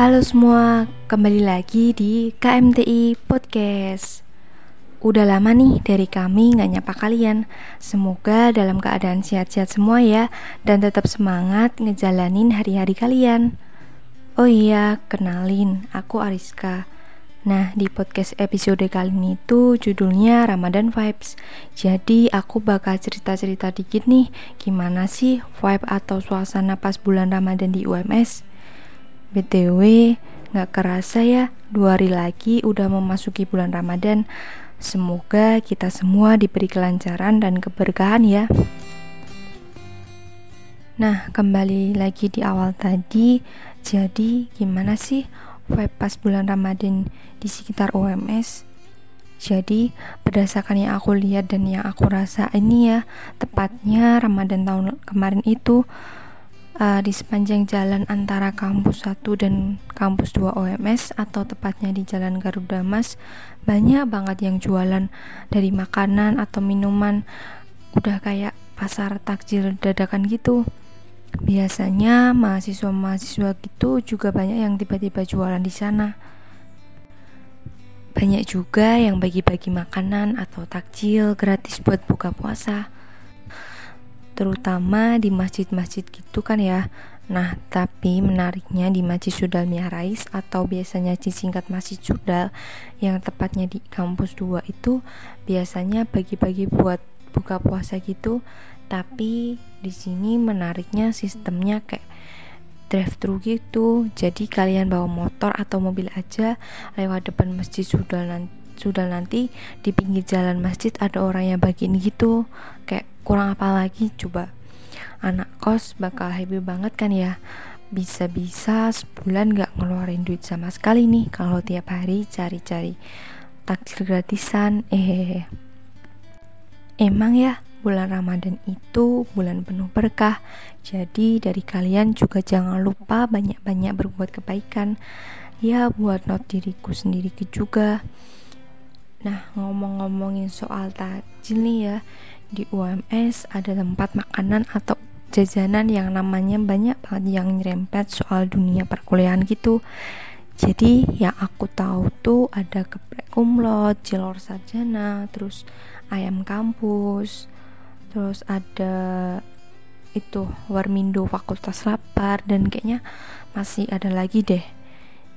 Halo semua, kembali lagi di KMTI Podcast. Udah lama nih dari kami nggak nyapa kalian. Semoga dalam keadaan sehat-sehat semua ya, dan tetap semangat ngejalanin hari-hari kalian. Oh iya, kenalin, aku Ariska. Nah, di podcast episode kali ini tuh judulnya Ramadan Vibes. Jadi, aku bakal cerita-cerita dikit nih, gimana sih vibe atau suasana pas bulan Ramadan di UMS. BTW, gak kerasa ya, dua hari lagi udah memasuki bulan Ramadan. Semoga kita semua diberi kelancaran dan keberkahan ya. Nah, kembali lagi di awal tadi. Jadi, gimana sih vibe pas bulan Ramadan di sekitar OMS. Jadi, berdasarkan yang aku lihat dan yang aku rasa ini ya, tepatnya Ramadan tahun kemarin itu uh, di sepanjang jalan antara kampus 1 dan kampus 2 OMS atau tepatnya di Jalan Garuda Mas, banyak banget yang jualan dari makanan atau minuman udah kayak pasar takjil dadakan gitu. Biasanya mahasiswa-mahasiswa gitu juga banyak yang tiba-tiba jualan di sana. Banyak juga yang bagi-bagi makanan atau takjil gratis buat buka puasa. Terutama di masjid-masjid gitu kan ya. Nah, tapi menariknya di Masjid Sudal Miarais atau biasanya disingkat Masjid Sudal yang tepatnya di kampus 2 itu biasanya bagi-bagi buat buka puasa gitu. Tapi di sini menariknya sistemnya kayak drive thru gitu. Jadi kalian bawa motor atau mobil aja lewat depan masjid sudah nanti sudah nanti di pinggir jalan masjid ada orang yang bagiin gitu kayak kurang apa lagi coba anak kos bakal happy banget kan ya bisa-bisa sebulan gak ngeluarin duit sama sekali nih kalau tiap hari cari-cari takjil gratisan eh emang ya bulan Ramadan itu bulan penuh berkah. Jadi dari kalian juga jangan lupa banyak-banyak berbuat kebaikan. Ya buat not diriku sendiri juga. Nah ngomong-ngomongin soal takjil nih ya Di UMS ada tempat makanan atau jajanan yang namanya banyak banget yang nyerempet soal dunia perkuliahan gitu. Jadi yang aku tahu tuh ada geprek kumlot, cilor sarjana, terus ayam kampus, terus ada itu Warmindo Fakultas Lapar dan kayaknya masih ada lagi deh.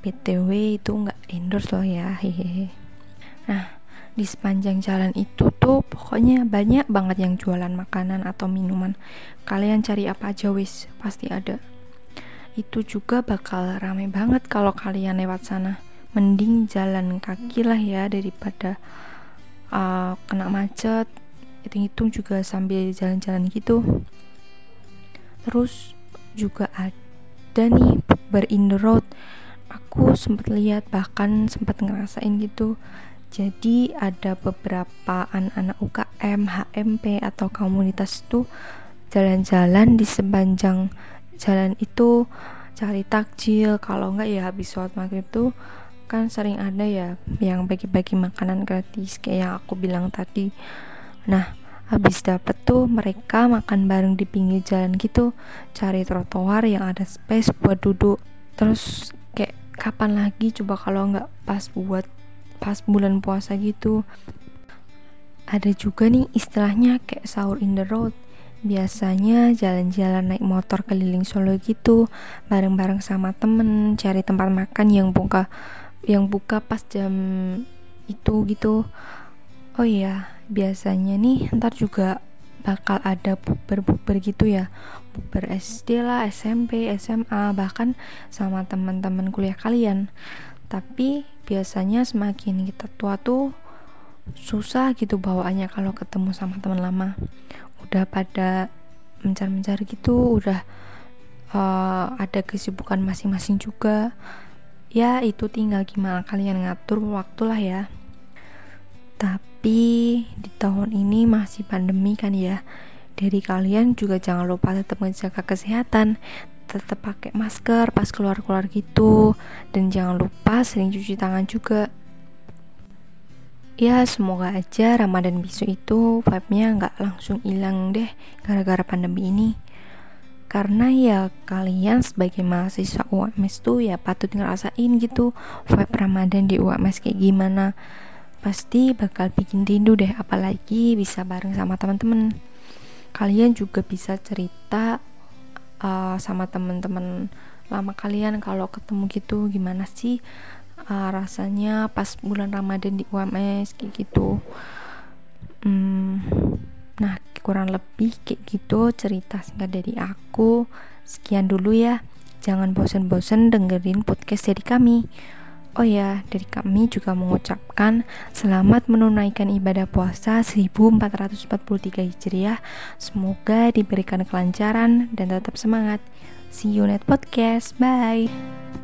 BTW itu nggak endorse loh ya hehehe di sepanjang jalan itu tuh pokoknya banyak banget yang jualan makanan atau minuman. Kalian cari apa aja wis pasti ada. Itu juga bakal ramai banget kalau kalian lewat sana. Mending jalan kaki lah ya daripada uh, kena macet. Hitung-hitung juga sambil jalan-jalan gitu. Terus juga ada nih bar the road. Aku sempat lihat bahkan sempat ngerasain gitu jadi ada beberapa anak-anak UKM, HMP atau komunitas itu jalan-jalan di sepanjang jalan itu cari takjil. Kalau enggak ya habis sholat maghrib tuh kan sering ada ya yang bagi-bagi makanan gratis kayak yang aku bilang tadi. Nah, habis dapet tuh mereka makan bareng di pinggir jalan gitu, cari trotoar yang ada space buat duduk. Terus kayak kapan lagi? Coba kalau nggak pas buat pas bulan puasa gitu. Ada juga nih istilahnya kayak sahur in the road. Biasanya jalan-jalan naik motor keliling Solo gitu, bareng-bareng sama temen, cari tempat makan yang buka yang buka pas jam itu gitu. Oh iya, biasanya nih ntar juga bakal ada buber-buber gitu ya buber SD lah, SMP, SMA, bahkan sama teman-teman kuliah kalian tapi biasanya semakin kita tua tuh susah gitu bawaannya kalau ketemu sama teman lama. Udah pada mencar-mencar gitu udah uh, ada kesibukan masing-masing juga. Ya itu tinggal gimana kalian ngatur waktu lah ya. Tapi di tahun ini masih pandemi kan ya. Dari kalian juga jangan lupa tetap menjaga kesehatan, tetap pakai masker pas keluar-keluar gitu dan jangan lupa sering cuci tangan juga. Ya semoga aja Ramadan besok itu vibe-nya nggak langsung hilang deh gara-gara pandemi ini. karena ya kalian sebagai mahasiswa UMS tuh ya patut ngerasain gitu vibe Ramadan di UMS kayak gimana pasti bakal bikin rindu deh apalagi bisa bareng sama teman-teman kalian juga bisa cerita uh, sama teman-teman lama kalian kalau ketemu gitu gimana sih uh, rasanya pas bulan Ramadan di UMS kayak gitu? Hmm, nah kurang lebih kayak gitu cerita singkat dari aku. Sekian dulu ya jangan bosen-bosen dengerin podcast dari kami Oh ya, dari kami juga mengucapkan selamat menunaikan ibadah puasa 1443 Hijriah. Semoga diberikan kelancaran dan tetap semangat. See you next podcast. Bye.